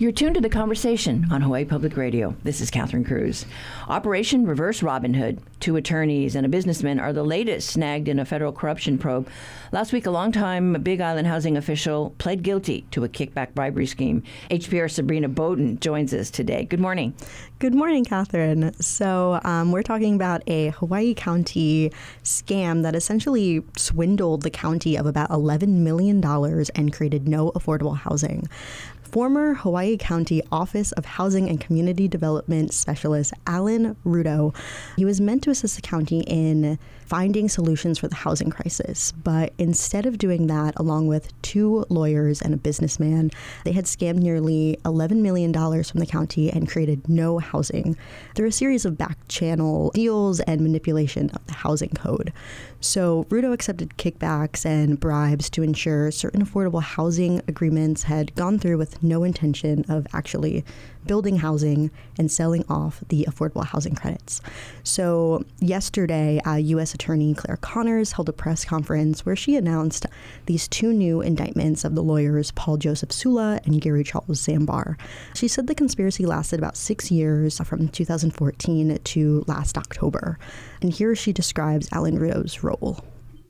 You're tuned to the conversation on Hawaii Public Radio. This is Catherine Cruz. Operation Reverse Robin Hood. Two attorneys and a businessman are the latest snagged in a federal corruption probe. Last week, a longtime Big Island housing official pled guilty to a kickback bribery scheme. HPR Sabrina Bodon joins us today. Good morning. Good morning, Catherine. So, um, we're talking about a Hawaii County scam that essentially swindled the county of about $11 million and created no affordable housing former Hawaii County Office of Housing and Community Development Specialist Alan Rudo. He was meant to assist the county in finding solutions for the housing crisis, but instead of doing that, along with two lawyers and a businessman, they had scammed nearly $11 million from the county and created no housing through a series of back channel deals and manipulation of the housing code. So Rudo accepted kickbacks and bribes to ensure certain affordable housing agreements had gone through with no intention of actually building housing and selling off the affordable housing credits. So, yesterday, uh, U.S. Attorney Claire Connors held a press conference where she announced these two new indictments of the lawyers Paul Joseph Sulla and Gary Charles Zamber. She said the conspiracy lasted about six years from 2014 to last October. And here she describes Alan Rudo's role.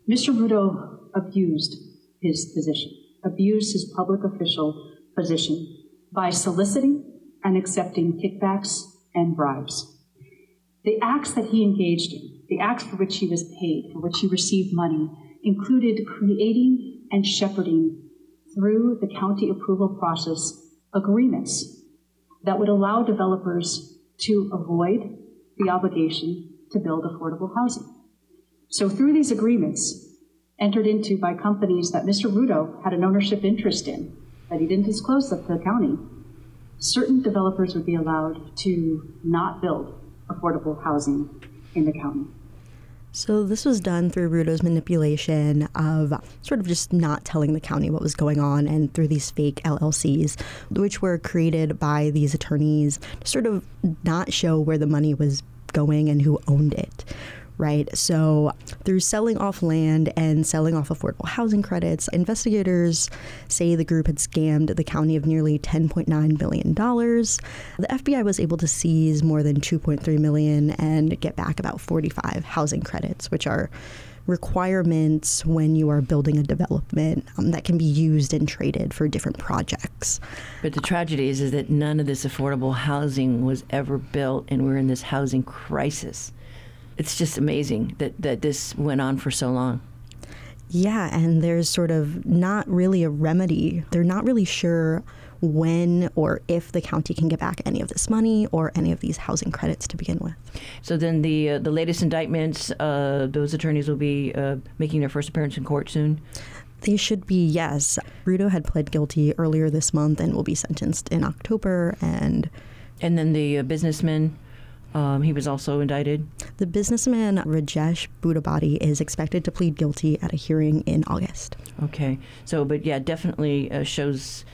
Mr. Rudo abused his position, abused his public official position by soliciting and accepting kickbacks and bribes. The acts that he engaged in, the acts for which he was paid, for which he received money, included creating and shepherding through the county approval process agreements that would allow developers to avoid the obligation to build affordable housing. So, through these agreements, entered into by companies that Mr. Rudo had an ownership interest in, that he didn't disclose to the county, certain developers would be allowed to not build affordable housing in the county. So this was done through Rudo's manipulation of sort of just not telling the county what was going on and through these fake LLCs, which were created by these attorneys to sort of not show where the money was going and who owned it right? So, through selling off land and selling off affordable housing credits, investigators say the group had scammed the county of nearly $10.9 billion. The FBI was able to seize more than 2.3 million and get back about 45 housing credits, which are requirements when you are building a development um, that can be used and traded for different projects. But the tragedy is, is that none of this affordable housing was ever built, and we're in this housing crisis it's just amazing that, that this went on for so long. Yeah, and there's sort of not really a remedy. They're not really sure when or if the county can get back any of this money or any of these housing credits to begin with. So then the uh, the latest indictments, uh, those attorneys will be uh, making their first appearance in court soon. They should be, yes. Rudo had pled guilty earlier this month and will be sentenced in October. And and then the uh, businessman um, he was also indicted. The businessman Rajesh Budhabhatti is expected to plead guilty at a hearing in August. Okay, so but yeah, definitely uh, shows,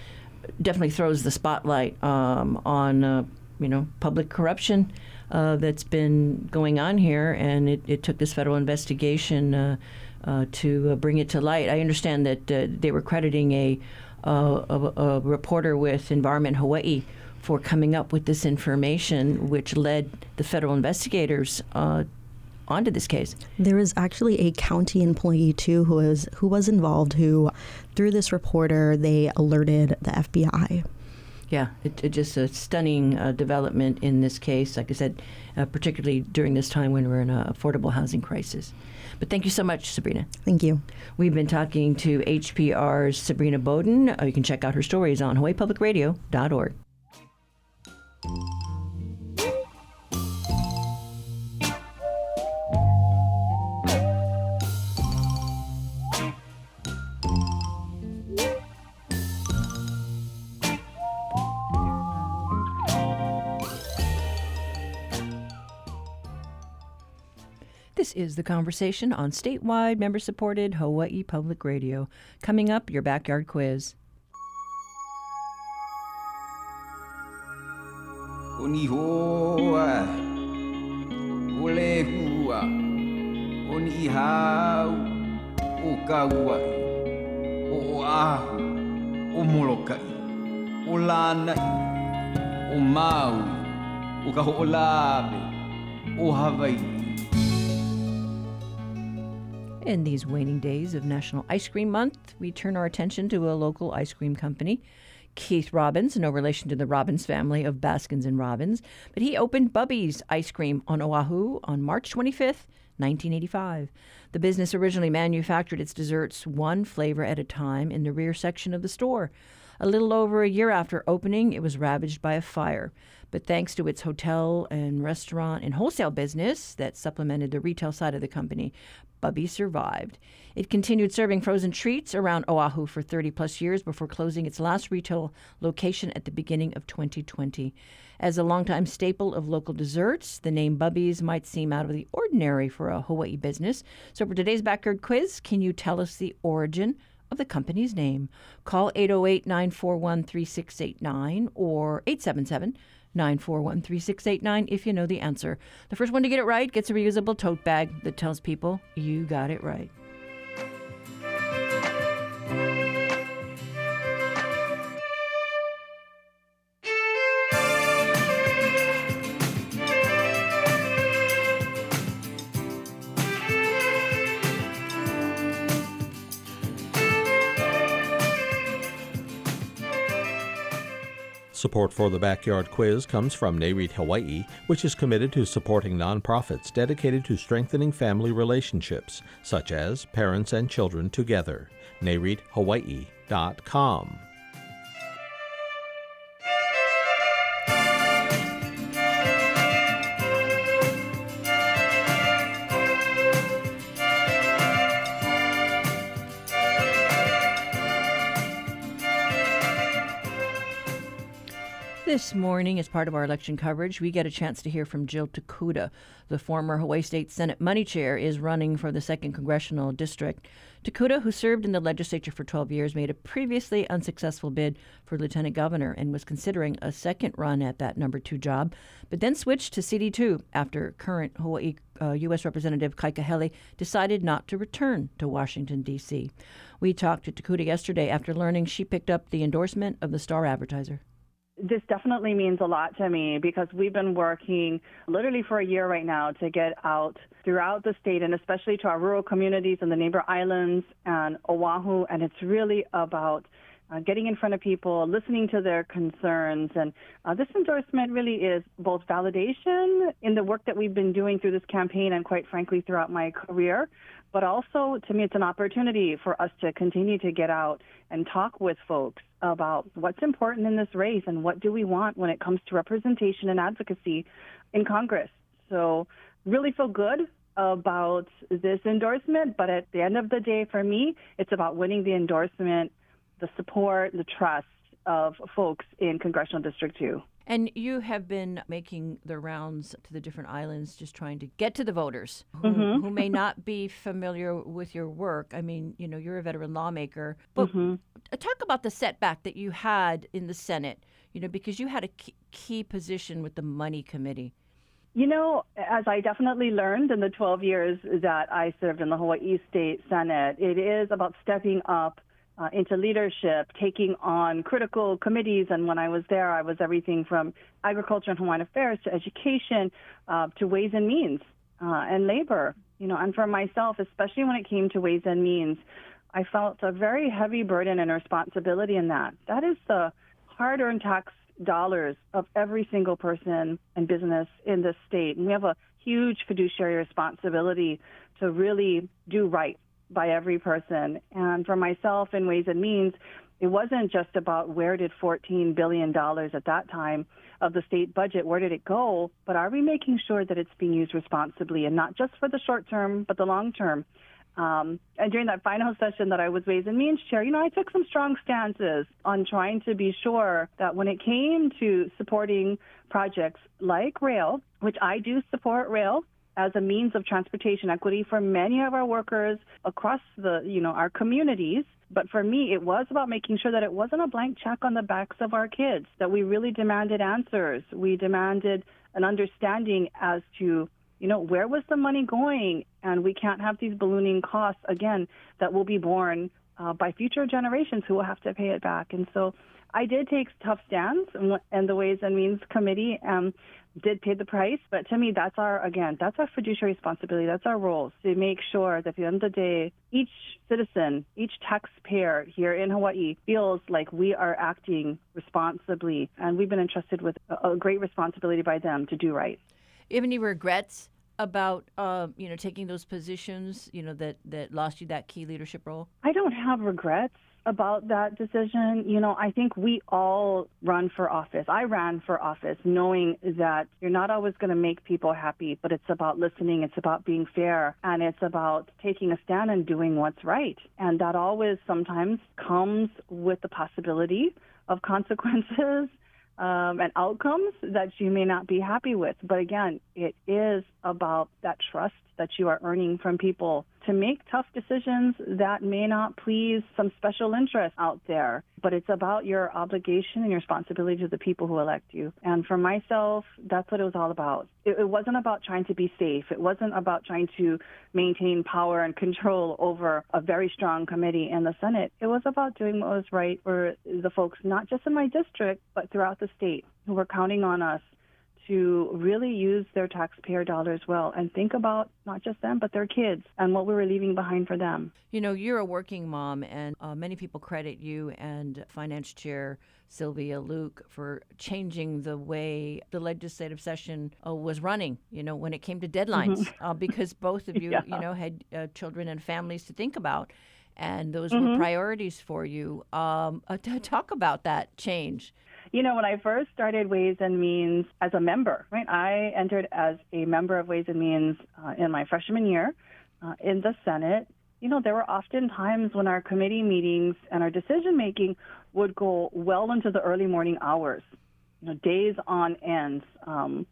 definitely throws the spotlight um, on uh, you know public corruption uh, that's been going on here, and it, it took this federal investigation uh, uh, to uh, bring it to light. I understand that they were crediting a, a, a reporter with Environment Hawaii for coming up with this information, which led the federal investigators uh, onto this case. There was actually a county employee too who was who was involved. Who, through this reporter, they alerted the FBI. Yeah, it, it just a stunning uh, development in this case. Like I said, uh, particularly during this time when we're in an affordable housing crisis. But thank you so much, Sabrina. Thank you. We've been talking to HPR's Sabrina Bodon. Uh, you can check out her stories on HawaiiPublicRadio.org. This is the conversation on statewide, member supported Hawaii Public Radio. Coming up, your backyard quiz. Molokai, o lanai. o Maui, o ka ho'olawe, o Hawaii. In these waning days of National Ice Cream Month, we turn our attention to a local ice cream company. Keith Robbins, no relation to the Robbins family of Baskins and Robbins, but he opened Bubby's Ice Cream on Oahu on March 25th, 1985. The business originally manufactured its desserts one flavor at a time in the rear section of the store. A little over a year after opening, it was ravaged by a fire. But thanks to its hotel and restaurant and wholesale business that supplemented the retail side of the company, Bubby survived. It continued serving frozen treats around Oahu for 30 plus years before closing its last retail location at the beginning of 2020. As a longtime staple of local desserts, the name Bubby's might seem out of the ordinary for a Hawaii business. So, for today's backyard quiz, can you tell us the origin of the company's name? Call 808 941 3689 or 877 941 3689 if you know the answer. The first one to get it right gets a reusable tote bag that tells people you got it right. Support for the Backyard Quiz comes from NAREIT Hawaii, which is committed to supporting nonprofits dedicated to strengthening family relationships, such as Parents and Children Together. NAREITHawaii.com. This morning, as part of our election coverage, we get a chance to hear from Jill Tokuda. The former Hawaii State Senate money chair is running for the 2nd Congressional District. Tokuda, who served in the legislature for 12 years, made a previously unsuccessful bid for lieutenant governor and was considering a second run at that number two job, but then switched to CD2 after current Hawaii uh, U.S. Representative Kai Kahele decided not to return to Washington, D.C. We talked to Tokuda yesterday after learning she picked up the endorsement of the Star Advertiser this definitely means a lot to me because we've been working literally for a year right now to get out throughout the state and especially to our rural communities and the neighbor islands and Oahu. And it's really about uh, getting in front of people, listening to their concerns. And uh, this endorsement really is both validation in the work that we've been doing through this campaign and, quite frankly, throughout my career. But also, to me, it's an opportunity for us to continue to get out and talk with folks about what's important in this race and what do we want when it comes to representation and advocacy in Congress. So, really feel good about this endorsement, but at the end of the day, for me, it's about winning the endorsement, the support, the trust of folks in Congressional District 2. And you have been making the rounds to the different islands, just trying to get to the voters who, mm-hmm. who may not be familiar with your work. I mean, you know, you're a veteran lawmaker, but mm-hmm. talk about the setback that you had in the Senate. You know, because you had a key position with the Money Committee. You know, as I definitely learned in the 12 years that I served in the Hawaii State Senate, it is about stepping up uh, into leadership, taking on critical committees. And when I was there, I was everything from agriculture and Hawaiian affairs to education uh, to ways and means uh, and labor. You know, and for myself, especially when it came to ways and means, I felt a very heavy burden and responsibility in that. That is the hard-earned tax dollars of every single person and business in this state, and we have a huge fiduciary responsibility to really do right by every person. And for myself, in Ways and Means, it wasn't just about where did $14 billion at that time of the state budget, where did it go, but are we making sure that it's being used responsibly and not just for the short term, but the long term? Um, and during that final session that I was Ways and Means chair, you know, I took some strong stances on trying to be sure that when it came to supporting projects like rail, which I do support rail, as a means of transportation equity for many of our workers across the, you know, our communities. But for me, it was about making sure that it wasn't a blank check on the backs of our kids, that we really demanded answers. We demanded an understanding as to, you know, where was the money going? And we can't have these ballooning costs, again, that will be borne uh, by future generations who will have to pay it back. And so I did take tough stands, and the Ways and Means Committee um, did pay the price. But to me, that's our again, that's our fiduciary responsibility. That's our role to make sure that at the end of the day, each citizen, each taxpayer here in Hawaii feels like we are acting responsibly, and we've been entrusted with a, a great responsibility by them to do right. You have any regrets about uh, you know taking those positions you know that that lost you that key leadership role i don't have regrets about that decision. You know, I think we all run for office. I ran for office knowing that you're not always going to make people happy, but it's about listening, it's about being fair, and it's about taking a stand and doing what's right. And that always sometimes comes with the possibility of consequences um, and outcomes that you may not be happy with. But again, it is about that trust that you are earning from people to make tough decisions that may not please some special interest out there. But it's about your obligation and your responsibility to the people who elect you. And for myself, that's what it was all about. It, it wasn't about trying to be safe. It wasn't about trying to maintain power and control over a very strong committee in the Senate. It was about doing what was right for the folks, not just in my district, but throughout the state who were counting on us to really use their taxpayer dollars well and think about not just them, but their kids and what we were leaving behind for them. You know, you're a working mom, and uh, many people credit you and Finance Chair Sylvia Luke for changing the way the legislative session uh, was running, you know, when it came to deadlines, mm-hmm. uh, because both of you, yeah. you know, had uh, children and families to think about. And those mm-hmm. were priorities for you. Um, uh, talk about that change you know, when I first started Ways and Means as a member, right, I entered as a member of Ways and Means uh, in my freshman year uh, in the Senate. You know, there were often times when our committee meetings and our decision making would go well into the early morning hours, you know, days on end, um,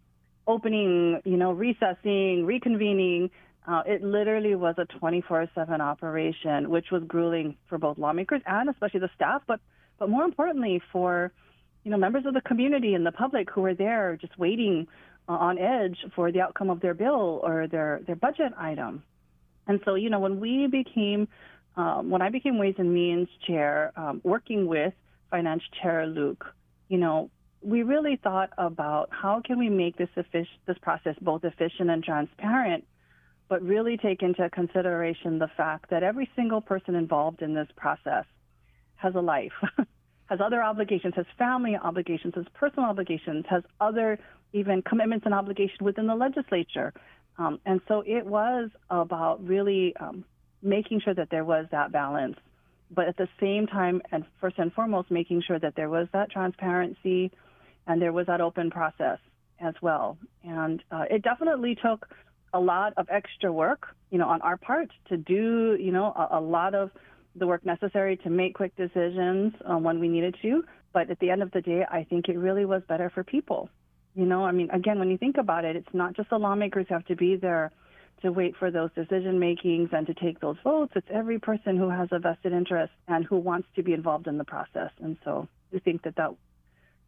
opening, you know, recessing, reconvening. Uh, it literally was a 24/7 operation, which was grueling for both lawmakers and especially the staff, but but more importantly for you know, members of the community and the public who were there just waiting uh, on edge for the outcome of their bill or their, their budget item. And so, you know, when we became, um, when I became Ways and Means Chair, um, working with Finance Chair Luke, you know, we really thought about how can we make this effic- this process both efficient and transparent, but really take into consideration the fact that every single person involved in this process has a life. has other obligations, has family obligations, has personal obligations, has other even commitments and obligations within the legislature. Um, and so it was about really um, making sure that there was that balance, but at the same time, and first and foremost, making sure that there was that transparency and there was that open process as well. And uh, it definitely took a lot of extra work, you know, on our part to do, you know, a, a lot of the work necessary to make quick decisions um, when we needed to. But at the end of the day, I think it really was better for people. You know, I mean, again, when you think about it, it's not just the lawmakers who have to be there to wait for those decision makings and to take those votes. It's every person who has a vested interest and who wants to be involved in the process. And so I think that that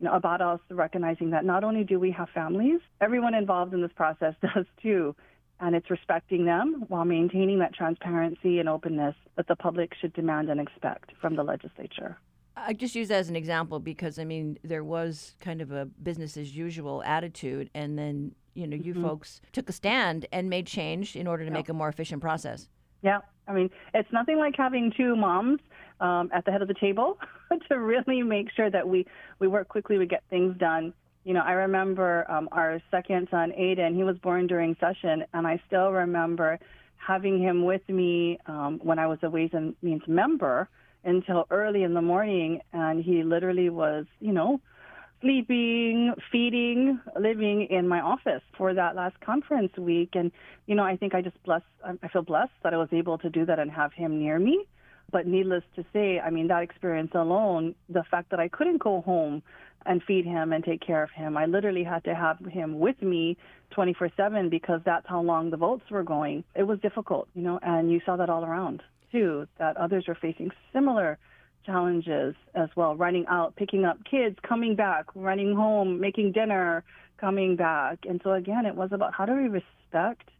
you know, about us recognizing that not only do we have families, everyone involved in this process does too and it's respecting them while maintaining that transparency and openness that the public should demand and expect from the legislature. I just use that as an example because I mean there was kind of a business as usual attitude, and then you know you mm-hmm. folks took a stand and made change in order to make a more efficient process. Yeah, I mean it's nothing like having two moms um, at the head of the table to really make sure that we we work quickly, we get things done, you know, I remember um, our second son, Aiden, he was born during session, and I still remember having him with me um, when I was a Ways and Means member until early in the morning, and he literally was, you know, sleeping, feeding, living in my office for that last conference week. And, you know, I think I just blessed, I feel blessed that I was able to do that and have him near me. But needless to say, I mean, that experience alone, the fact that I couldn't go home and feed him and take care of him. I literally had to have him with me 24 7 because that's how long the votes were going. It was difficult, you know, and you saw that all around too, that others were facing similar challenges as well running out, picking up kids, coming back, running home, making dinner, coming back. And so, again, it was about how do we respect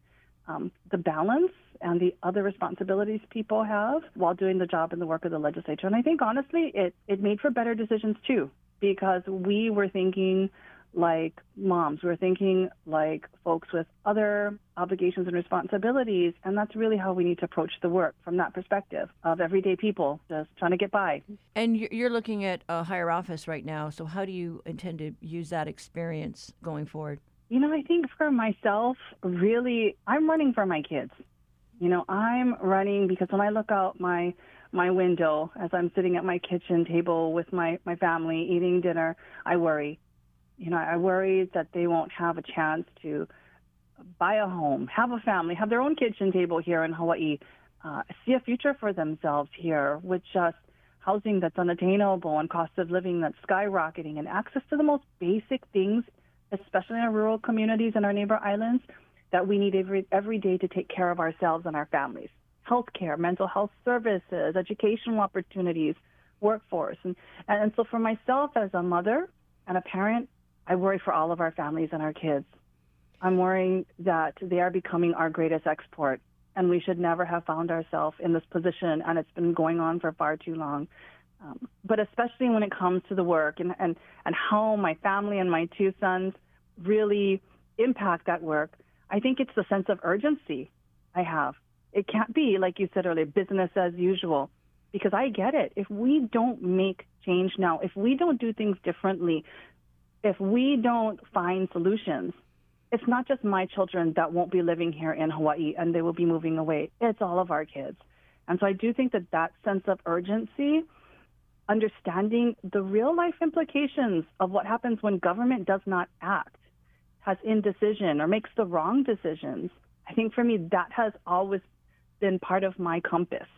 um, the balance and the other responsibilities people have while doing the job and the work of the legislature. And I think honestly, it, it made for better decisions too, because we were thinking like moms, we were thinking like folks with other obligations and responsibilities. And that's really how we need to approach the work from that perspective of everyday people just trying to get by. And you're looking at a higher office right now. So, how do you intend to use that experience going forward? You know, I think for myself, really, I'm running for my kids. You know, I'm running because when I look out my my window as I'm sitting at my kitchen table with my my family eating dinner, I worry. You know, I worry that they won't have a chance to buy a home, have a family, have their own kitchen table here in Hawaii, uh, see a future for themselves here with just housing that's unattainable and cost of living that's skyrocketing and access to the most basic things, especially in our rural communities and our neighbor islands that we need every, every day to take care of ourselves and our families. Healthcare, mental health services, educational opportunities, workforce. And, and so for myself as a mother and a parent, I worry for all of our families and our kids. I'm worrying that they are becoming our greatest export, and we should never have found ourselves in this position, and it's been going on for far too long. Um, but especially when it comes to the work and, and, and how my family and my two sons really impact that work, I think it's the sense of urgency I have. It can't be, like you said earlier, business as usual, because I get it. If we don't make change now, if we don't do things differently, if we don't find solutions, it's not just my children that won't be living here in Hawaii and they will be moving away. It's all of our kids. And so I do think that that sense of urgency, understanding the real life implications of what happens when government does not act, has indecision or makes the wrong decisions, I think for me that has always been part of my compass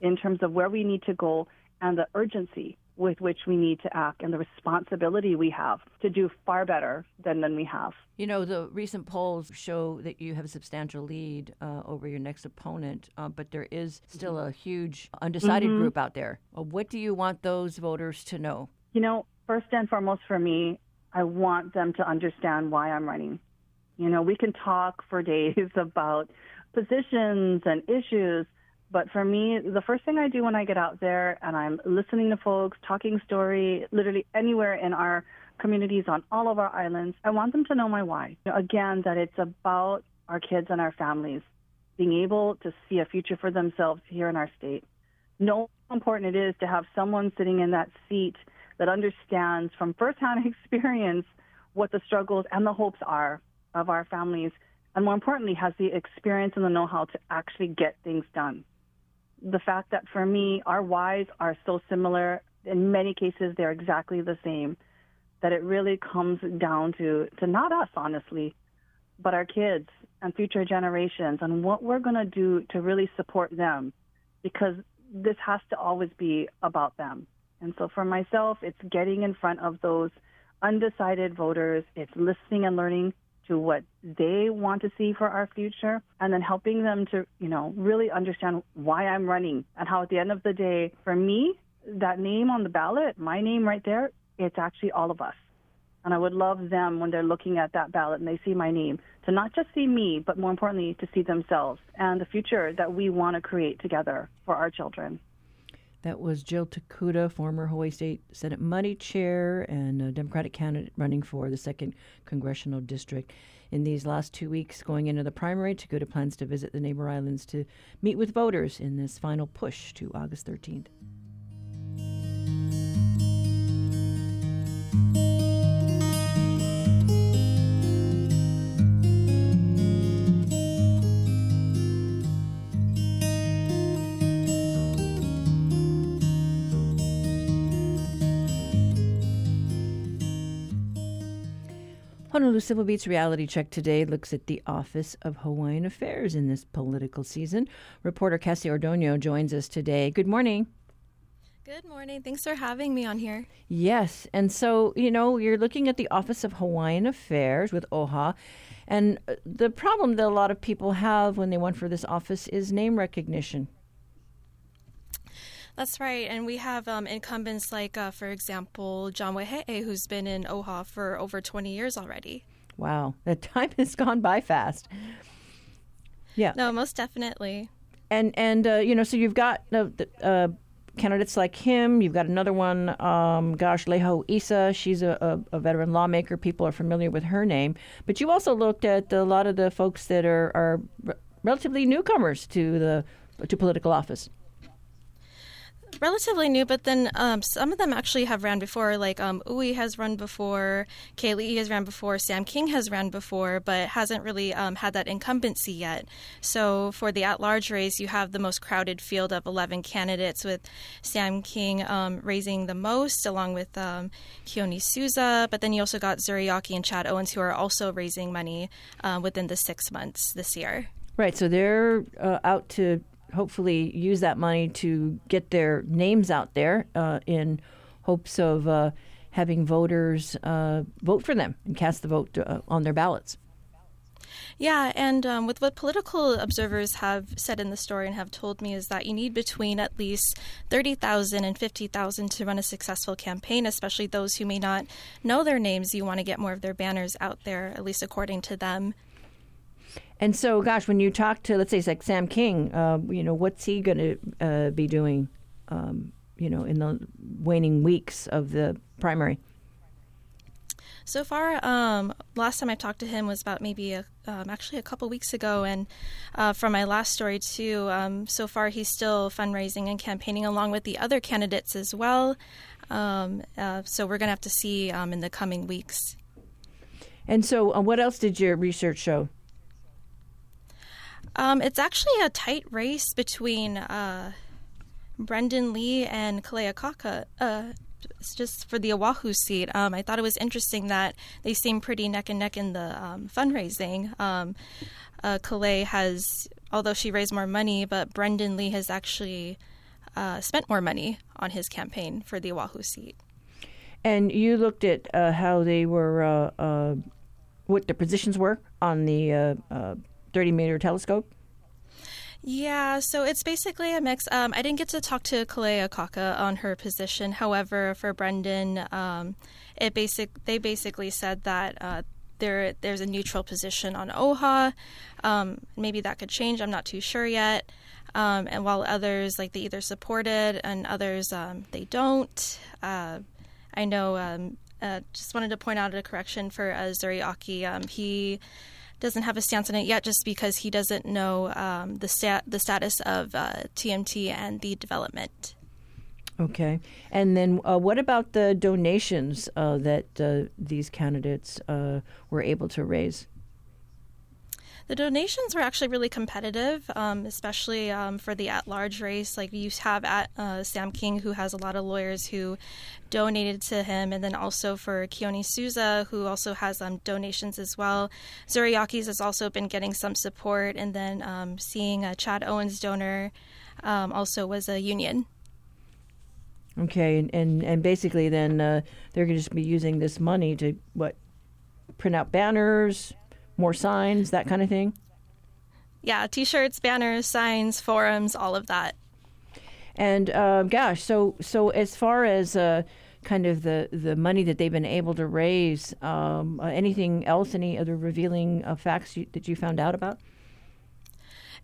in terms of where we need to go and the urgency with which we need to act and the responsibility we have to do far better than, than we have. You know, the recent polls show that you have a substantial lead uh, over your next opponent, uh, but there is still a huge undecided mm-hmm. group out there. Uh, what do you want those voters to know? You know, first and foremost for me, I want them to understand why I'm running. You know, we can talk for days about positions and issues, but for me, the first thing I do when I get out there and I'm listening to folks, talking story, literally anywhere in our communities on all of our islands, I want them to know my why. You know, again, that it's about our kids and our families being able to see a future for themselves here in our state. Know how important it is to have someone sitting in that seat that understands from firsthand experience what the struggles and the hopes are of our families, and more importantly, has the experience and the know how to actually get things done the fact that for me, our whys are so similar. In many cases, they're exactly the same. That it really comes down to, to not us, honestly, but our kids and future generations and what we're going to do to really support them because this has to always be about them. And so for myself, it's getting in front of those undecided voters, it's listening and learning to what they want to see for our future and then helping them to, you know, really understand why I'm running and how at the end of the day, for me, that name on the ballot, my name right there, it's actually all of us. And I would love them when they're looking at that ballot and they see my name to not just see me, but more importantly, to see themselves and the future that we want to create together for our children. That was Jill Tokuda, former Hawaii State Senate Money Chair and a Democratic candidate running for the second congressional district. In these last two weeks, going into the primary, Tokuda plans to visit the neighbor islands to meet with voters in this final push to August 13th. Honolulu Civil Beat's reality check today looks at the Office of Hawaiian Affairs in this political season. Reporter Cassie Ordoño joins us today. Good morning. Good morning. Thanks for having me on here. Yes. And so, you know, you're looking at the Office of Hawaiian Affairs with OHA. And uh, the problem that a lot of people have when they run for this office is name recognition. That's right. And we have um, incumbents like, uh, for example, John Waihee, who's been in OHA for over 20 years already. Wow. The time has gone by fast. Yeah. No, most definitely. And and uh, you know, so you've got uh, uh, candidates like him. You've got another one. Um, gosh, Lei Ahu Isa. She's a, a, a, veteran lawmaker. People are familiar with her name. But you also looked at a lot of the folks that are are relatively newcomers to the to political office relatively new, but then um, some of them actually have ran before. Like um, has run before, Kalei has ran before, Sam King has ran before, but hasn't really um, had that incumbency yet. So for the at-large race, you have the most crowded field of 11 candidates, with Sam King um, raising the most, along with um, Keoni Souza. But then you also got Zuri Aki and Chad Owens, who are also raising money uh, within the six months this year. Right, so they're uh, out to hopefully use that money to get their names out there uh, in hopes of uh, having voters uh, vote for them and cast the vote uh, on their ballots. Yeah, and um, with what political observers have said in the story and have told me is that you need between at least 30,000 and 50,000 to run a successful campaign, especially those who may not know their names. You want to get more of their banners out there, at least according to them. And so, gosh, when you talk to, let's say, like Sam King, uh, you know, what's he going to uh, be doing, um, you know, in the waning weeks of the primary? So far, um, last time I talked to him was about maybe a, um, actually a couple weeks ago, and uh, from my last story too. Um, so far, he's still fundraising and campaigning along with the other candidates as well. Um, uh, so we're going to have to see um, in the coming weeks. And so, uh, what else did your research show? Um, it's actually a tight race between uh, Brendan Lee and Kalei Akaka. Uh, it's just for the Oahu seat. Um, I thought it was interesting that they seem pretty neck and neck in the um, fundraising. Um, uh, Kalei has, although she raised more money, but Brendan Lee has actually uh, spent more money on his campaign for the Oahu seat. And you looked at uh, how they were, uh, uh, what the positions were on the uh, 30 meter telescope? Yeah, so it's basically a mix. Um, I didn't get to talk to Kalei Akaka on her position. However, for Brendan, um, it basic they basically said that uh, there there's a neutral position on OHA. Um, maybe that could change. I'm not too sure yet. Um, and while others like they either support it and others um, they don't. Uh, I know. Um, uh, just wanted to point out a correction for uh, he doesn't have a stance on it yet, just because he doesn't know um, the stat the status of uh, TMT and the development. Okay, and then uh, what about the donations uh, that uh, these candidates uh, were able to raise? The donations were actually really competitive, um, especially um, for the at large race. Like you have at uh, Sam King, who has a lot of lawyers who donated to him, and then also for Keoni Souza, who also has um, donations as well. Zuri Aki's has also been getting some support, and then um, seeing a Chad Owens donor um, also was a union. Okay, and, and, and basically then uh, they're going to just be using this money to what print out banners, more signs, that kind of thing? Yeah, t shirts, banners, signs, forums, all of that. And uh, gosh, so so as far as uh, kind of the, the money that they've been able to raise, um, uh, anything else, any other revealing facts you, that you found out about?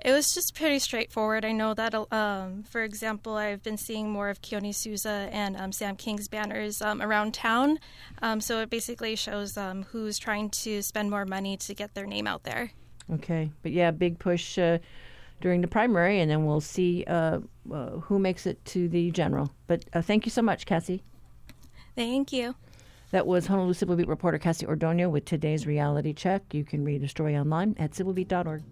It was just pretty straightforward. I know that, um, for example, I've been seeing more of Keoni Souza and um, Sam King's banners um, around town. Um, so it basically shows um, who's trying to spend more money to get their name out there. Okay. But yeah, big push uh, during the primary, and then we'll see uh, uh, who makes it to the general. But uh, thank you so much, Cassie. Thank you. That was Honolulu Civil Beat reporter Cassie Ordoño with today's reality check. You can read the story online at civilbeat.org.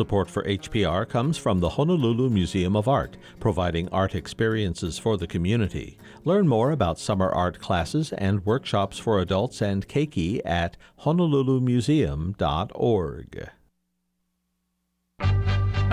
Support for HPR comes from the Honolulu Museum of Art, providing art experiences for the community. Learn more about summer art classes and workshops for adults and keiki at honolulumuseum.org.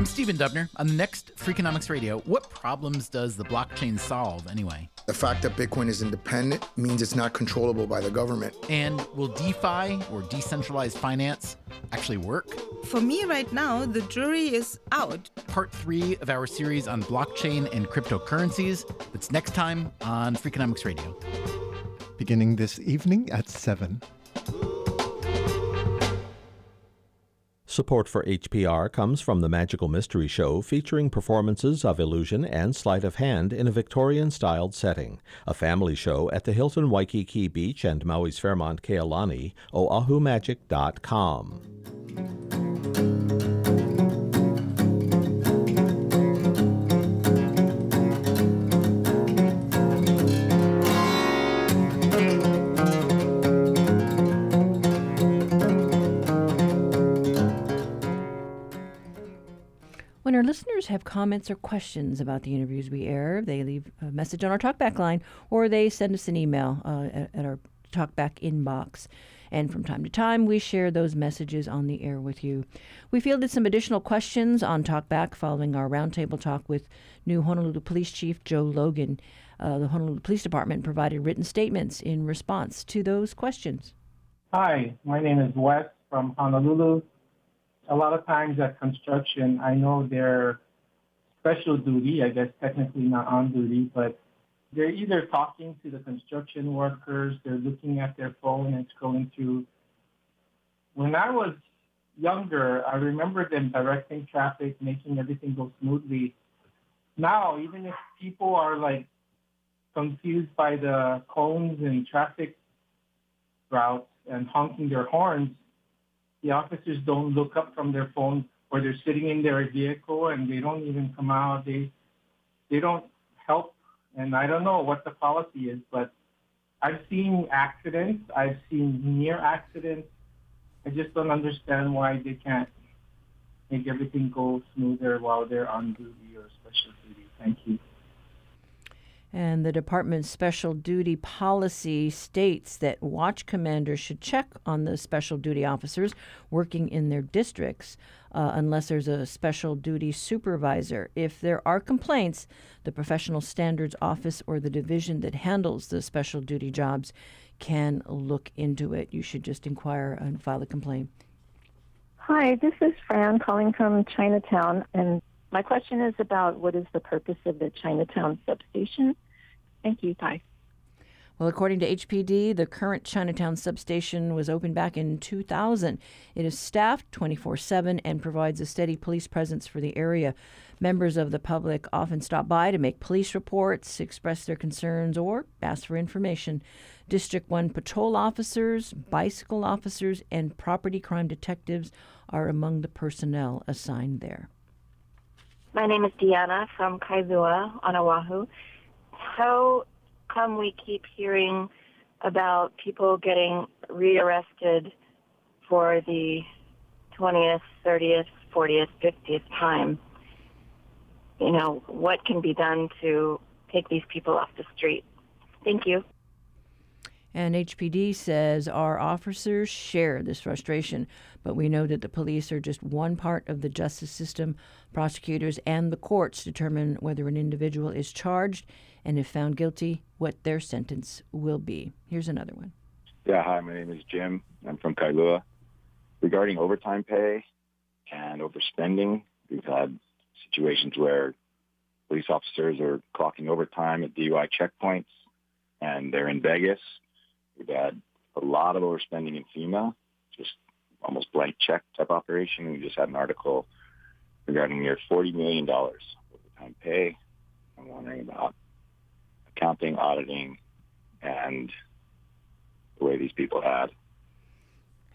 Stephen Dubner. On the next Freakonomics Radio, what problems does the blockchain solve anyway? The fact that Bitcoin is independent means it's not controllable by the government. And will DeFi or decentralized finance actually work? For me right now, the jury is out. Part three of our series on blockchain and cryptocurrencies. That's next time on Freakonomics Radio. Beginning this evening at 7. Support for HPR comes from the Magical Mystery Show featuring performances of illusion and sleight of hand in a Victorian styled setting. A family show at the Hilton Waikiki Beach and Maui's Fairmont Kea Lani, oahumagic.com. When our listeners have comments or questions about the interviews we air, they leave a message on our talkback line or they send us an email uh, at, at our talkback inbox. And from time to time, we share those messages on the air with you. We fielded some additional questions on Talkback following our roundtable talk with new Honolulu Police Chief Joe Logan. Uh, the Honolulu Police Department provided written statements in response to those questions. Hi, my name is Wes from Honolulu. A lot of times at construction, I know they're special duty, I guess technically not on duty, but they're either talking to the construction workers, they're looking at their phone and scrolling through. When I was younger, I remember them directing traffic, making everything go smoothly. Now, even if people are like confused by the cones and traffic routes and honking their horns, the officers don't look up from their phone or they're sitting in their vehicle and they don't even come out. They they don't help and I don't know what the policy is, but I've seen accidents. I've seen near accidents. I just don't understand why they can't make everything go smoother while they're on duty or special duty. Thank you. And the department's special duty policy states that watch commanders should check on the special duty officers working in their districts uh, unless there's a special duty supervisor. If there are complaints, the Professional Standards Office or the division that handles the special duty jobs can look into it. You should just inquire and file a complaint. Hi, this is Fran calling from Chinatown, and my question is about what is the purpose of the Chinatown substation? Thank you. Bye. Well, according to HPD, the current Chinatown substation was opened back in 2000. It is staffed 24 7 and provides a steady police presence for the area. Members of the public often stop by to make police reports, express their concerns, or ask for information. District 1 patrol officers, bicycle officers, and property crime detectives are among the personnel assigned there. My name is Deanna from Kailua on Oahu. How come we keep hearing about people getting rearrested for the 20th, 30th, 40th, 50th time? You know, what can be done to take these people off the street? Thank you. And HPD says our officers share this frustration, but we know that the police are just one part of the justice system. Prosecutors and the courts determine whether an individual is charged and, if found guilty, what their sentence will be. Here's another one. Yeah, hi, my name is Jim. I'm from Kailua. Regarding overtime pay and overspending, we've had situations where police officers are clocking overtime at DUI checkpoints and they're in Vegas We've had a lot of overspending in FEMA, just almost blank check type operation. We just had an article regarding near $40 million overtime pay. I'm wondering about accounting, auditing, and the way these people had.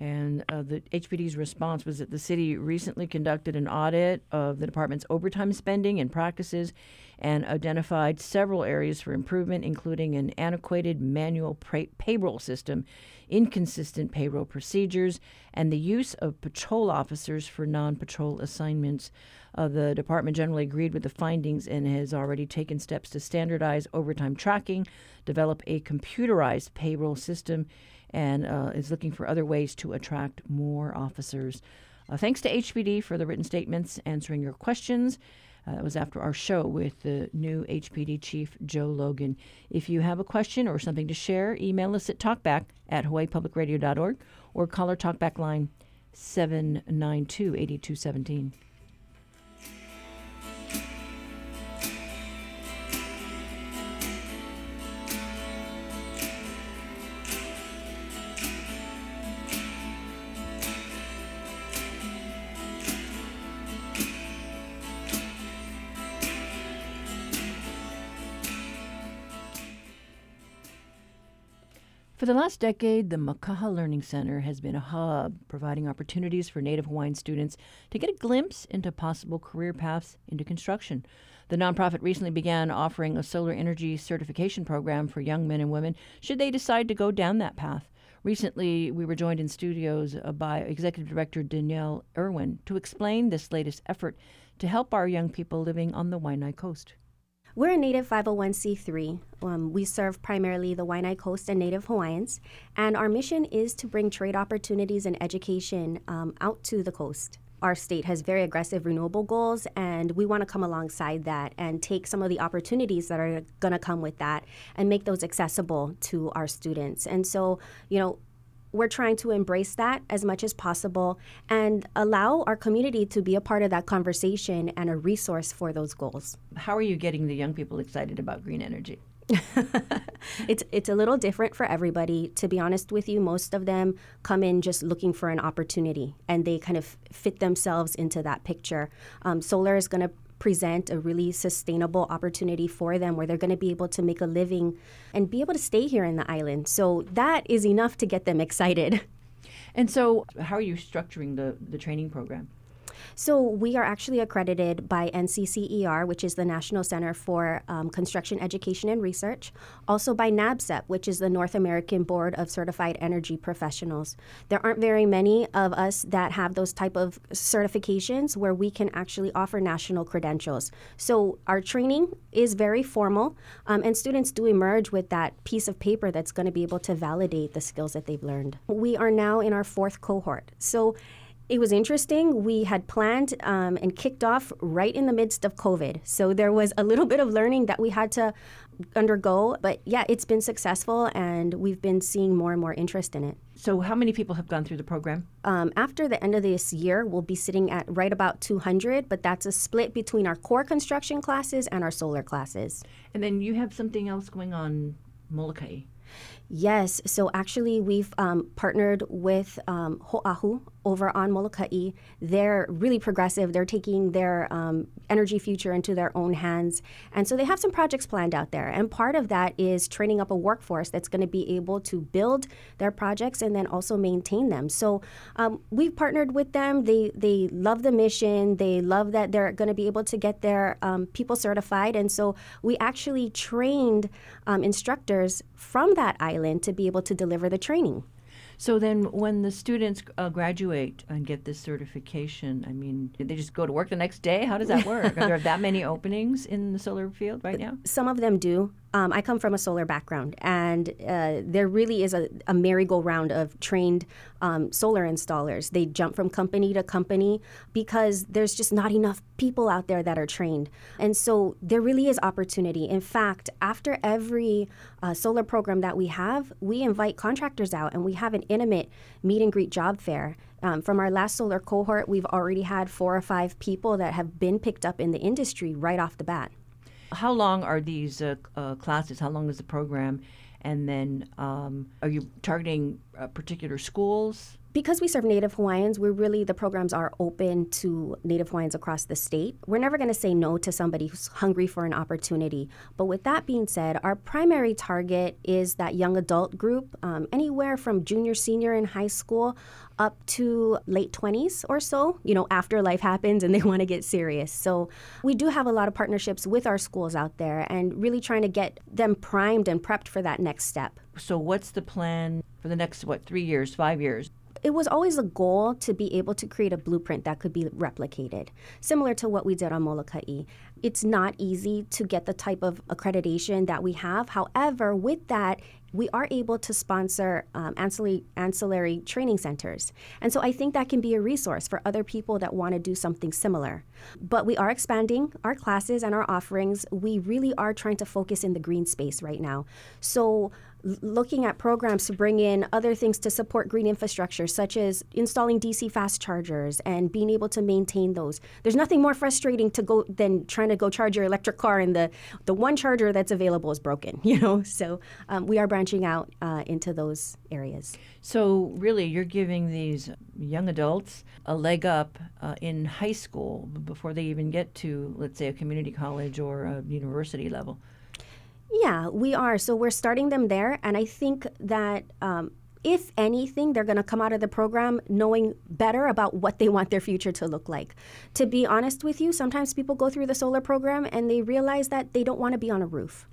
And uh, the HPD's response was that the city recently conducted an audit of the department's overtime spending and practices and identified several areas for improvement, including an antiquated manual pay- payroll system, inconsistent payroll procedures, and the use of patrol officers for non patrol assignments. Uh, the department generally agreed with the findings and has already taken steps to standardize overtime tracking, develop a computerized payroll system, and uh, is looking for other ways to attract more officers. Uh, thanks to HPD for the written statements answering your questions. Uh, that was after our show with the new HPD chief, Joe Logan. If you have a question or something to share, email us at talkback at hawaiipublicradio.org or call our talkback line 792 8217. For the last decade, the Makaha Learning Center has been a hub providing opportunities for Native Hawaiian students to get a glimpse into possible career paths into construction. The nonprofit recently began offering a solar energy certification program for young men and women should they decide to go down that path. Recently, we were joined in studios uh, by Executive Director Danielle Irwin to explain this latest effort to help our young people living on the Waianae Coast. We're a Native 501c3. Um, we serve primarily the Waianae Coast and Native Hawaiians, and our mission is to bring trade opportunities and education um, out to the coast. Our state has very aggressive renewable goals, and we want to come alongside that and take some of the opportunities that are going to come with that and make those accessible to our students. And so, you know, we're trying to embrace that as much as possible and allow our community to be a part of that conversation and a resource for those goals. How are you getting the young people excited about green energy? it's it's a little different for everybody. To be honest with you, most of them come in just looking for an opportunity, and they kind of fit themselves into that picture. Um, solar is going to present a really sustainable opportunity for them where they're going to be able to make a living and be able to stay here in the island. So that is enough to get them excited. And so, how are you structuring the, the training program? So we are actually accredited by NCCER, which is the National Center for um, Construction Education and Research, also by NABCEP, which is the North American Board of Certified Energy Professionals. There aren't very many of us that have those type of certifications where we can actually offer national credentials. So our training is very formal, um, and students do emerge with that piece of paper that's going to be able to validate the skills that they've learned. We are now in our fourth cohort. So it was interesting. We had planned um, and kicked off right in the midst of COVID. So there was a little bit of learning that we had to undergo. But yeah, it's been successful and we've been seeing more and more interest in it. So, how many people have gone through the program? Um, after the end of this year, we'll be sitting at right about 200, but that's a split between our core construction classes and our solar classes. And then you have something else going on, Molokai. Yes. So actually, we've um, partnered with um, Ho'ahu over on Molokai. They're really progressive. They're taking their um, energy future into their own hands. And so they have some projects planned out there. And part of that is training up a workforce that's going to be able to build their projects and then also maintain them. So um, we've partnered with them. They, they love the mission. They love that they're going to be able to get their um, people certified. And so we actually trained um, instructors from that island to be able to deliver the training. So then, when the students uh, graduate and get this certification, I mean, they just go to work the next day? How does that work? Are there that many openings in the solar field right now? Some of them do. Um, I come from a solar background, and uh, there really is a, a merry-go-round of trained um, solar installers. They jump from company to company because there's just not enough people out there that are trained. And so there really is opportunity. In fact, after every uh, solar program that we have, we invite contractors out and we have an intimate meet and greet job fair. Um, from our last solar cohort, we've already had four or five people that have been picked up in the industry right off the bat. How long are these uh, uh, classes? How long is the program? And then um, are you targeting uh, particular schools? Because we serve Native Hawaiians, we're really, the programs are open to Native Hawaiians across the state. We're never going to say no to somebody who's hungry for an opportunity. But with that being said, our primary target is that young adult group, um, anywhere from junior, senior in high school up to late 20s or so, you know, after life happens and they want to get serious. So we do have a lot of partnerships with our schools out there and really trying to get them primed and prepped for that next step. So, what's the plan for the next, what, three years, five years? It was always a goal to be able to create a blueprint that could be replicated, similar to what we did on Molokai. It's not easy to get the type of accreditation that we have. However, with that, we are able to sponsor um, ancillary, ancillary training centers. And so I think that can be a resource for other people that want to do something similar. But we are expanding our classes and our offerings. We really are trying to focus in the green space right now. So looking at programs to bring in other things to support green infrastructure, such as installing DC fast chargers and being able to maintain those. There's nothing more frustrating to go than trying to go charge your electric car and the the one charger that's available is broken. You know, so um, we are branching out uh, into those areas. So really, you're giving these young adults a leg up uh, in high school before they even get to, let's say, a community college or a university level. Yeah, we are. So we're starting them there. And I think that um, if anything, they're going to come out of the program knowing better about what they want their future to look like. To be honest with you, sometimes people go through the solar program and they realize that they don't want to be on a roof.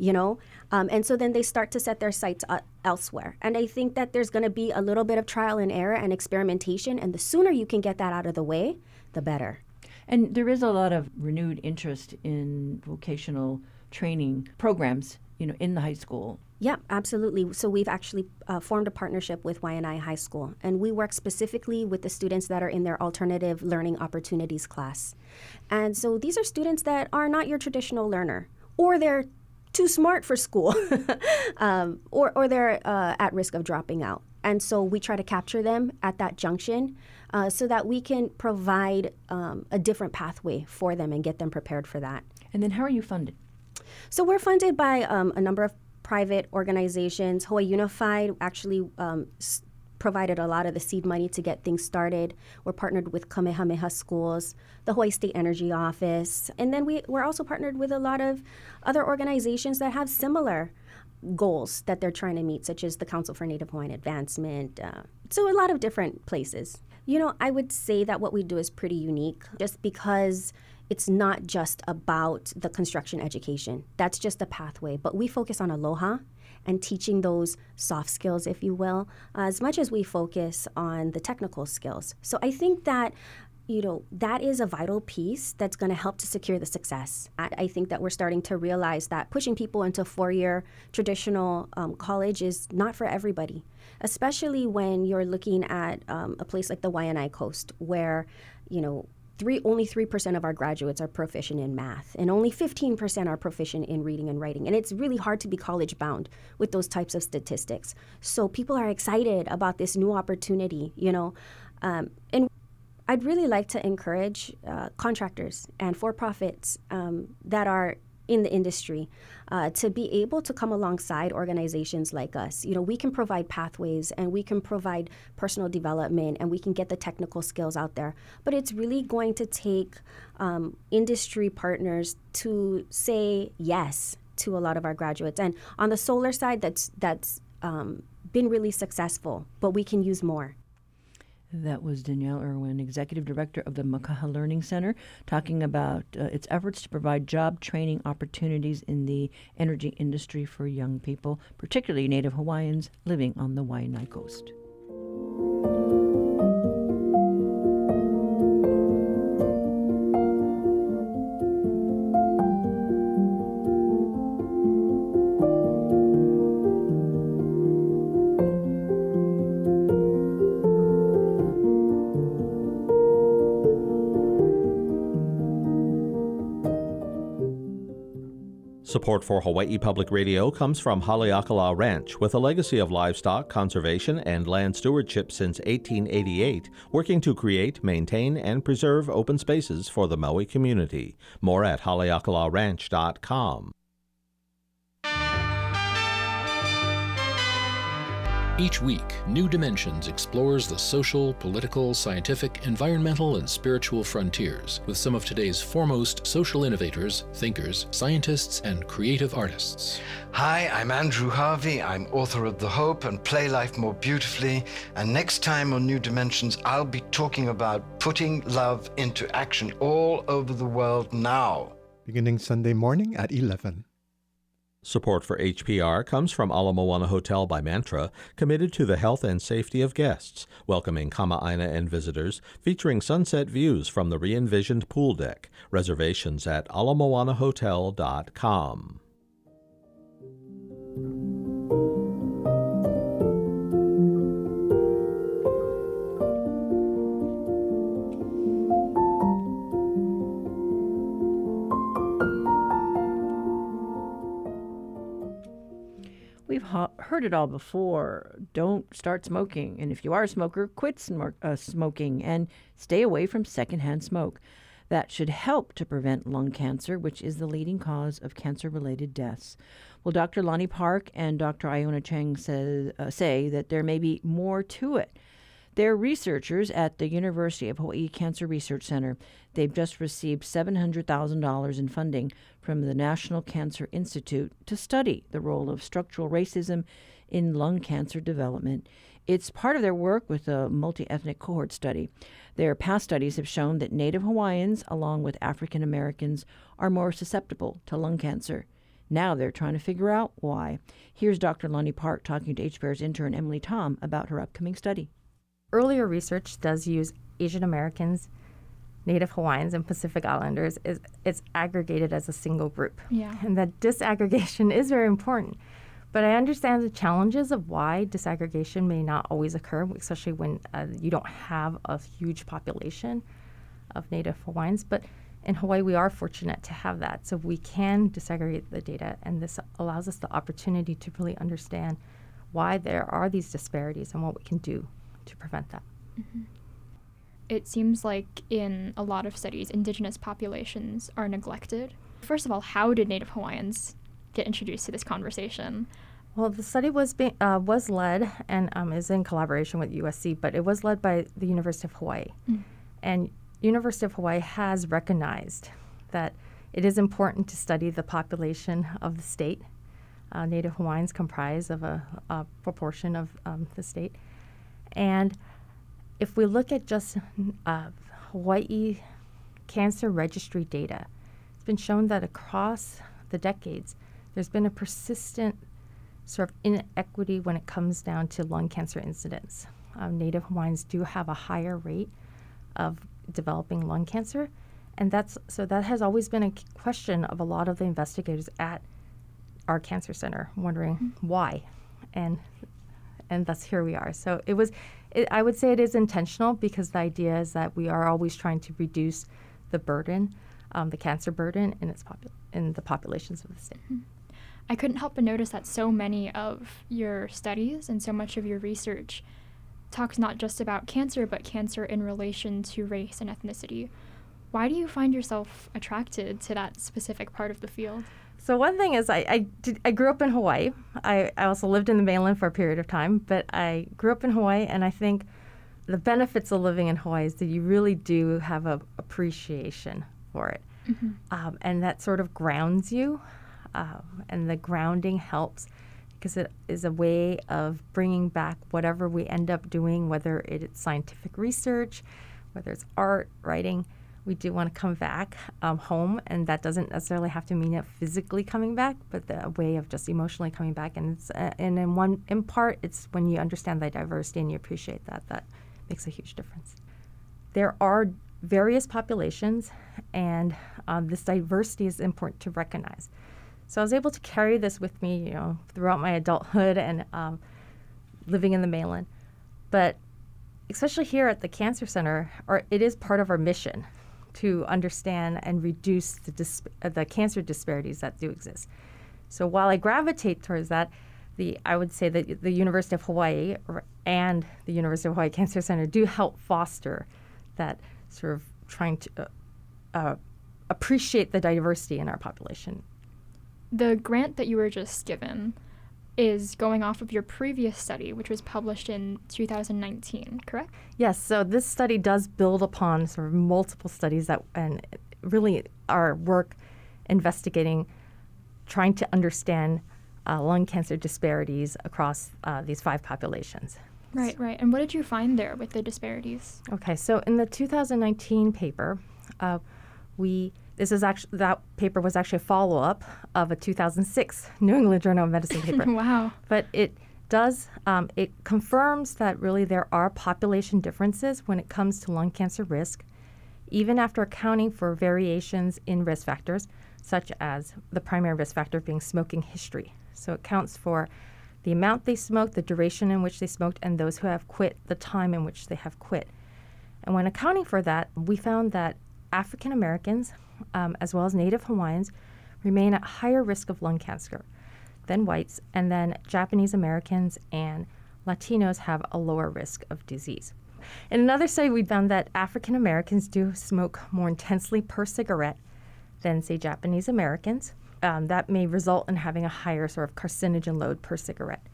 You know, um, and so then they start to set their sights uh, elsewhere. And I think that there's going to be a little bit of trial and error and experimentation. And the sooner you can get that out of the way, the better. And there is a lot of renewed interest in vocational training programs, you know, in the high school. Yeah, absolutely. So we've actually uh, formed a partnership with Waianae High School, and we work specifically with the students that are in their alternative learning opportunities class. And so these are students that are not your traditional learner, or they're too smart for school, um, or, or they're uh, at risk of dropping out. And so we try to capture them at that junction uh, so that we can provide um, a different pathway for them and get them prepared for that. And then how are you funded? So we're funded by um, a number of private organizations. Hawaii Unified actually um, s- provided a lot of the seed money to get things started. We're partnered with Kamehameha Schools, the Hawaii State Energy Office, and then we, we're also partnered with a lot of other organizations that have similar goals that they're trying to meet, such as the Council for Native Hawaiian Advancement. Uh, so, a lot of different places. You know, I would say that what we do is pretty unique just because it's not just about the construction education. That's just a pathway. But we focus on aloha and teaching those soft skills, if you will, as much as we focus on the technical skills. So I think that you know that is a vital piece that's going to help to secure the success i think that we're starting to realize that pushing people into four-year traditional um, college is not for everybody especially when you're looking at um, a place like the waianae coast where you know three only 3% of our graduates are proficient in math and only 15% are proficient in reading and writing. And it's really hard to be college bound with those types of statistics. So people are excited about this new opportunity you know? Um, and i'd really like to encourage uh, contractors and for-profits um, that are in the industry uh, to be able to come alongside organizations like us. You know, we can provide pathways and we can provide personal development and we can get the technical skills out there. But it's really going to take um, industry partners to say yes to a lot of our graduates. And on the solar side, that's that's um, been really successful, but we can use more. That was Danielle Irwin, Executive Director of the Makaha Learning Center, talking about uh, its efforts to provide job training opportunities in the energy industry for young people, particularly Native Hawaiians living on the Waianae Coast. Support for Hawaii Public Radio comes from Haleakala Ranch, with a legacy of livestock conservation and land stewardship since 1888, working to create, maintain, and preserve open spaces for the Maui community. More at haleakalaranch.com. Each week, New Dimensions explores the social, political, scientific, environmental, and spiritual frontiers with some of today's foremost social innovators, thinkers, scientists, and creative artists. Hi, I'm Andrew Harvey. I'm author of The Hope and Play Life More Beautifully. And next time on New Dimensions, I'll be talking about putting love into action all over the world now. Beginning Sunday morning at 11. Support for HPR comes from Ala Moana Hotel by Mantra, committed to the health and safety of guests, welcoming Kama'aina and visitors, featuring sunset views from the re-envisioned pool deck. Reservations at alamoanahotel.com. ho- heard it all before. Don't start smoking. And if you are a smoker, quit sm- uh, smoking and stay away from secondhand smoke. That should help to prevent lung cancer, which is the leading cause of cancer related deaths. Well, Dr. Lani Park and Dr. Iona Cheng says, uh, say that there may be more to it. They're researchers at the University of Hawaii Cancer Research Center. They've just received $700,000 in funding from the National Cancer Institute to study the role of structural racism in lung cancer development. It's part of their work with a multi ethnic cohort study. Their past studies have shown that Native Hawaiians, along with African Americans, are more susceptible to lung cancer. Now they're trying to figure out why. Here's Dr. Lani Park talking to HPR's intern Emily Tom about her upcoming study. Earlier research does use Asian Americans, Native Hawaiians, and Pacific Islanders. Is it's aggregated as a single group. Yeah. And that disaggregation is very important. But I understand the challenges of why disaggregation may not always occur, especially when uh, you don't have a huge population of Native Hawaiians. But in Hawaii, we are fortunate to have that. So we can disaggregate the data, and this allows us the opportunity to really understand why there are these disparities and what we can do to prevent that. Mm-hmm. It seems like in a lot of studies, indigenous populations are neglected. First of all, how did Native Hawaiians get introduced to this conversation? Well, the study was being, uh, was led and um, is in collaboration with USC, but it was led by the University of Hawaii, Mm. and University of Hawaii has recognized that it is important to study the population of the state. Uh, Native Hawaiians comprise of a, a proportion of um, the state, and if we look at just uh, Hawaii cancer registry data, it's been shown that across the decades, there's been a persistent sort of inequity when it comes down to lung cancer incidence. Um, Native Hawaiians do have a higher rate of developing lung cancer, and that's so that has always been a question of a lot of the investigators at our cancer center, wondering mm-hmm. why, and and thus here we are. So it was, it, I would say it is intentional because the idea is that we are always trying to reduce the burden, um, the cancer burden in its popu- in the populations of the state. Mm-hmm. I couldn't help but notice that so many of your studies and so much of your research talks not just about cancer, but cancer in relation to race and ethnicity. Why do you find yourself attracted to that specific part of the field? So one thing is, I I, did, I grew up in Hawaii. I, I also lived in the mainland for a period of time, but I grew up in Hawaii, and I think the benefits of living in Hawaii is that you really do have a appreciation for it, mm-hmm. um, and that sort of grounds you, um, and the grounding helps because it is a way of bringing back whatever we end up doing, whether it's scientific research, whether it's art, writing we do want to come back um, home, and that doesn't necessarily have to mean it physically coming back, but the way of just emotionally coming back. And it's uh, and in one in part, it's when you understand the diversity and you appreciate that that makes a huge difference. There are various populations, and um, this diversity is important to recognize. So I was able to carry this with me, you know, throughout my adulthood and um, living in the mainland, but especially here at the Cancer Center, or it is part of our mission to understand and reduce the, dis- uh, the cancer disparities that do exist. So while I gravitate towards that, the I would say that the University of Hawaii and the University of Hawaii Cancer Center do help foster that sort of trying to uh, uh, appreciate the diversity in our population. The grant that you were just given is going off of your previous study, which was published in 2019, correct? Yes. So this study does build upon sort of multiple studies that, and really our work investigating, trying to understand uh, lung cancer disparities across uh, these five populations. Right, right. And what did you find there with the disparities? Okay. So in the 2019 paper, uh, we this is actually that paper was actually a follow up of a 2006 New England Journal of Medicine paper. wow! But it does um, it confirms that really there are population differences when it comes to lung cancer risk, even after accounting for variations in risk factors, such as the primary risk factor being smoking history. So it counts for the amount they smoked, the duration in which they smoked, and those who have quit, the time in which they have quit. And when accounting for that, we found that African Americans, um, as well as Native Hawaiians, remain at higher risk of lung cancer. than whites, and then Japanese Americans and Latinos have a lower risk of disease. In another study, we found that African Americans do smoke more intensely per cigarette than, say, Japanese Americans. Um, that may result in having a higher sort of carcinogen load per cigarette.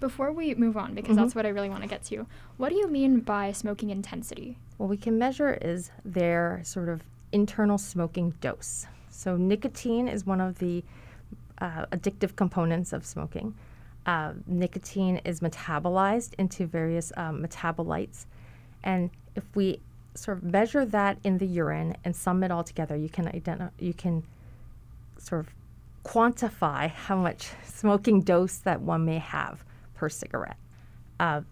Before we move on, because Mhm. that's what I really want to get to, what do you mean by smoking intensity? What we can measure is their sort of internal smoking dose. So, nicotine is one of the uh, addictive components of smoking. Uh, nicotine is metabolized into various um, metabolites. And if we sort of measure that in the urine and sum it all together, you can identi- you can sort of quantify how much smoking dose that one may have per cigarette. Uh,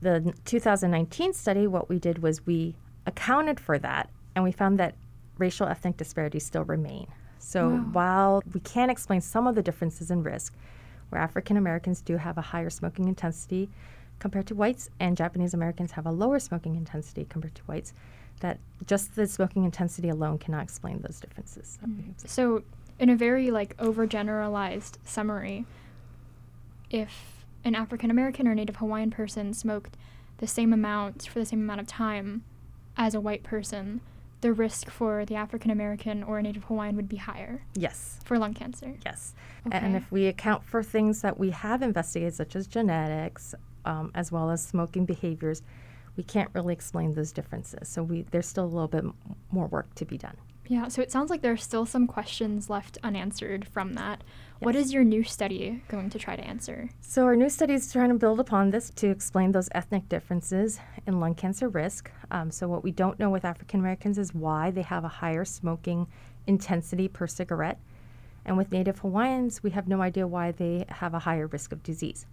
the 2019 study, what we did was we accounted for that, and we found that racial ethnic disparities still remain. So Wow. while we can explain some of the differences in risk, where African Americans do have a higher smoking intensity compared to whites, and Japanese Americans have a lower smoking intensity compared to whites, that just the smoking intensity alone cannot explain those differences. Mm. So, in a very like overgeneralized summary, if an African American or Native Hawaiian person smoked the same amount for the same amount of time as a white person, the risk for the African American or Native Hawaiian would be higher. Yes. For lung cancer. Yes. Okay. And if we account for things that we have investigated, such as genetics, um, as well as smoking behaviors, we can't really explain those differences. So we there's still a little bit m- more work to be done. Yeah, so it sounds like there's still some questions left unanswered from that. What is your new study going to try to answer? So our new study is trying to build upon this to explain those ethnic differences in lung cancer risk. Um, so what we don't know with African Americans is why they have a higher smoking intensity per cigarette. And with Native Hawaiians, we have no idea why they have a higher risk of disease.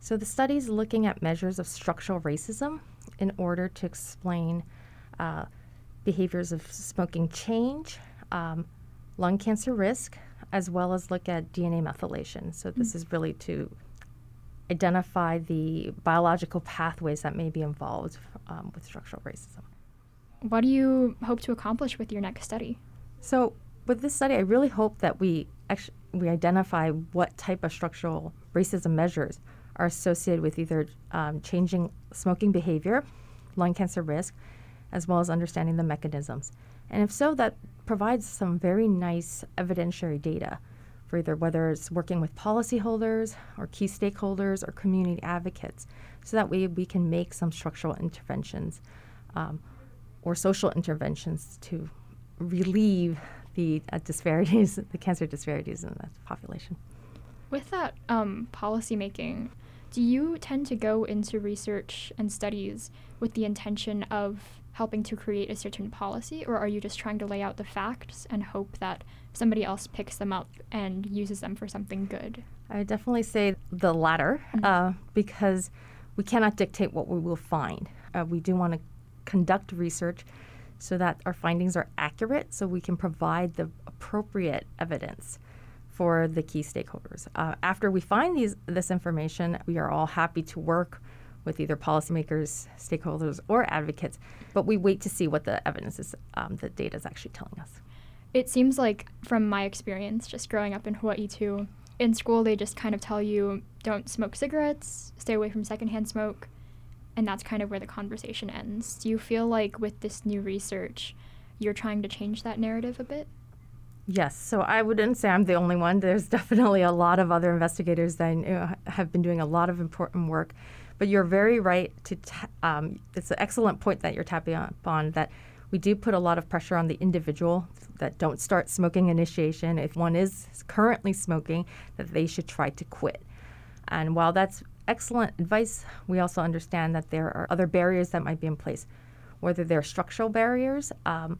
So the study is looking at measures of structural racism in order to explain uh, behaviors of smoking change, um, lung cancer risk, as well as look at DNA methylation. So this is really to identify the biological pathways that may be involved um, with structural racism. What do you hope to accomplish with your next study? So with this study, I really hope that we actually we identify what type of structural racism measures are associated with either um, changing smoking behavior, lung cancer risk, as well as understanding the mechanisms. And if so, that provides some very nice evidentiary data for either whether it's working with policyholders or key stakeholders or community advocates, so that way we can make some structural interventions um, or social interventions to relieve the uh, disparities, the cancer disparities in the population. With that um, policy making, do you tend to go into research and studies with the intention of helping to create a certain policy, or are you just trying to lay out the facts and hope that somebody else picks them up and uses them for something good? I would definitely say the latter, uh, because we cannot dictate what we will find. Uh, we do want to conduct research so that our findings are accurate, so we can provide the appropriate evidence for the key stakeholders. Uh, after we find these this information, we are all happy to work with either policymakers, stakeholders, or advocates, but we wait to see what the evidence is, um, the data is actually telling us. It seems like, from my experience, just growing up in Hawaii too, in school they just kind of tell you don't smoke cigarettes, stay away from secondhand smoke, and that's kind of where the conversation ends. Do you feel like with this new research, you're trying to change that narrative a bit? Yes, so I wouldn't say I'm the only one. There's definitely a lot of other investigators that I know have been doing a lot of important work. But you're very right to. Um, it's an excellent point that you're tapping upon that we do put a lot of pressure on the individual that don't start smoking initiation. If one is currently smoking, that they should try to quit. And while that's excellent advice, we also understand that there are other barriers that might be in place, whether they're structural barriers. Um,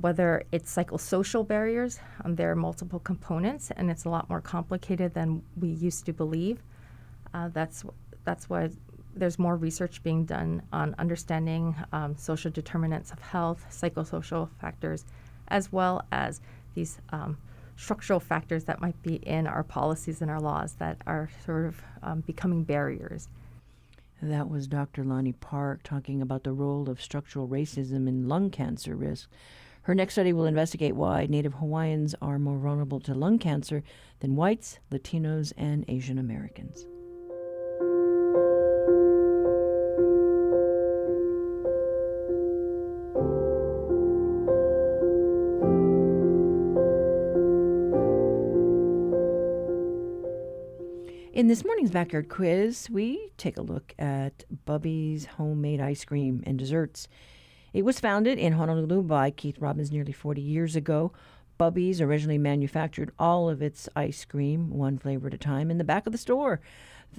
whether it's psychosocial barriers, um, there are multiple components, and it's a lot more complicated than we used to believe. Uh, that's that's why there's more research being done on understanding um, social determinants of health, psychosocial factors, as well as these um, structural factors that might be in our policies and our laws that are sort of um, becoming barriers. That was Dr. Lani Park talking about the role of structural racism in lung cancer risk. Her next study will investigate why Native Hawaiians are more vulnerable to lung cancer than whites, Latinos, and Asian Americans. In this morning's backyard quiz, we take a look at Bubby's homemade ice cream and desserts. It was founded in Honolulu by Keith Robbins nearly 40 years ago. Bubby's originally manufactured all of its ice cream, one flavor at a time, in the back of the store.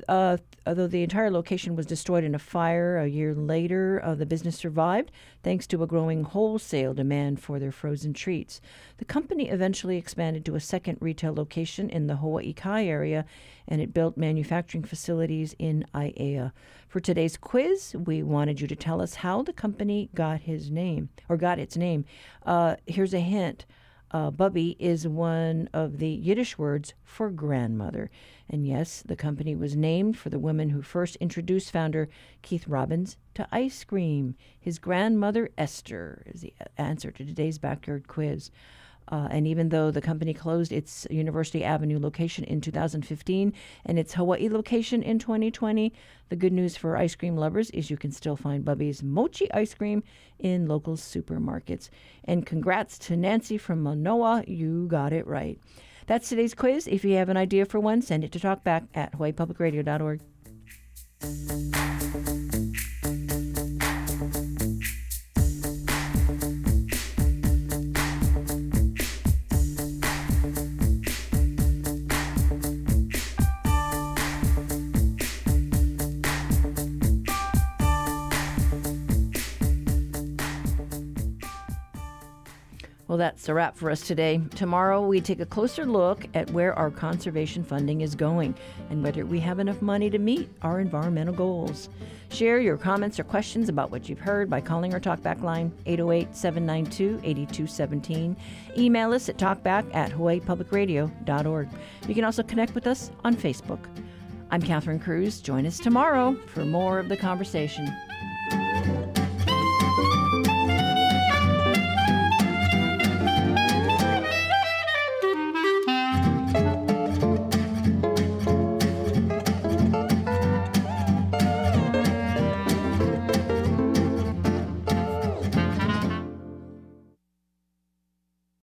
Uh, although the entire location was destroyed in a fire a year later, uh, the business survived thanks to a growing wholesale demand for their frozen treats. The company eventually expanded to a second retail location in the Hawaii Kai area, and it built manufacturing facilities in Aiea. For today's quiz, we wanted you to tell us how the company got his name or got its name. Uh, here's a hint. Uh, Bubby is one of the Yiddish words for grandmother. And yes, the company was named for the woman who first introduced founder Keith Robbins to ice cream. His grandmother, Esther, is the answer to today's backyard quiz. Uh, and even though the company closed its University Avenue location in 2015 and its Hawaii location in 2020, the good news for ice cream lovers is you can still find Bubby's mochi ice cream in local supermarkets. And congrats to Nancy from Manoa, you got it right. That's today's quiz. If you have an idea for one, send it to talkback at hawaiipublicradio.org. that's a wrap for us today. Tomorrow, we take a closer look at where our conservation funding is going and whether we have enough money to meet our environmental goals. Share your comments or questions about what you've heard by calling our talkback line 808 792 8217. Email us at talkback at hawaiipublicradio.org. You can also connect with us on Facebook. I'm Catherine Cruz. Join us tomorrow for more of the conversation.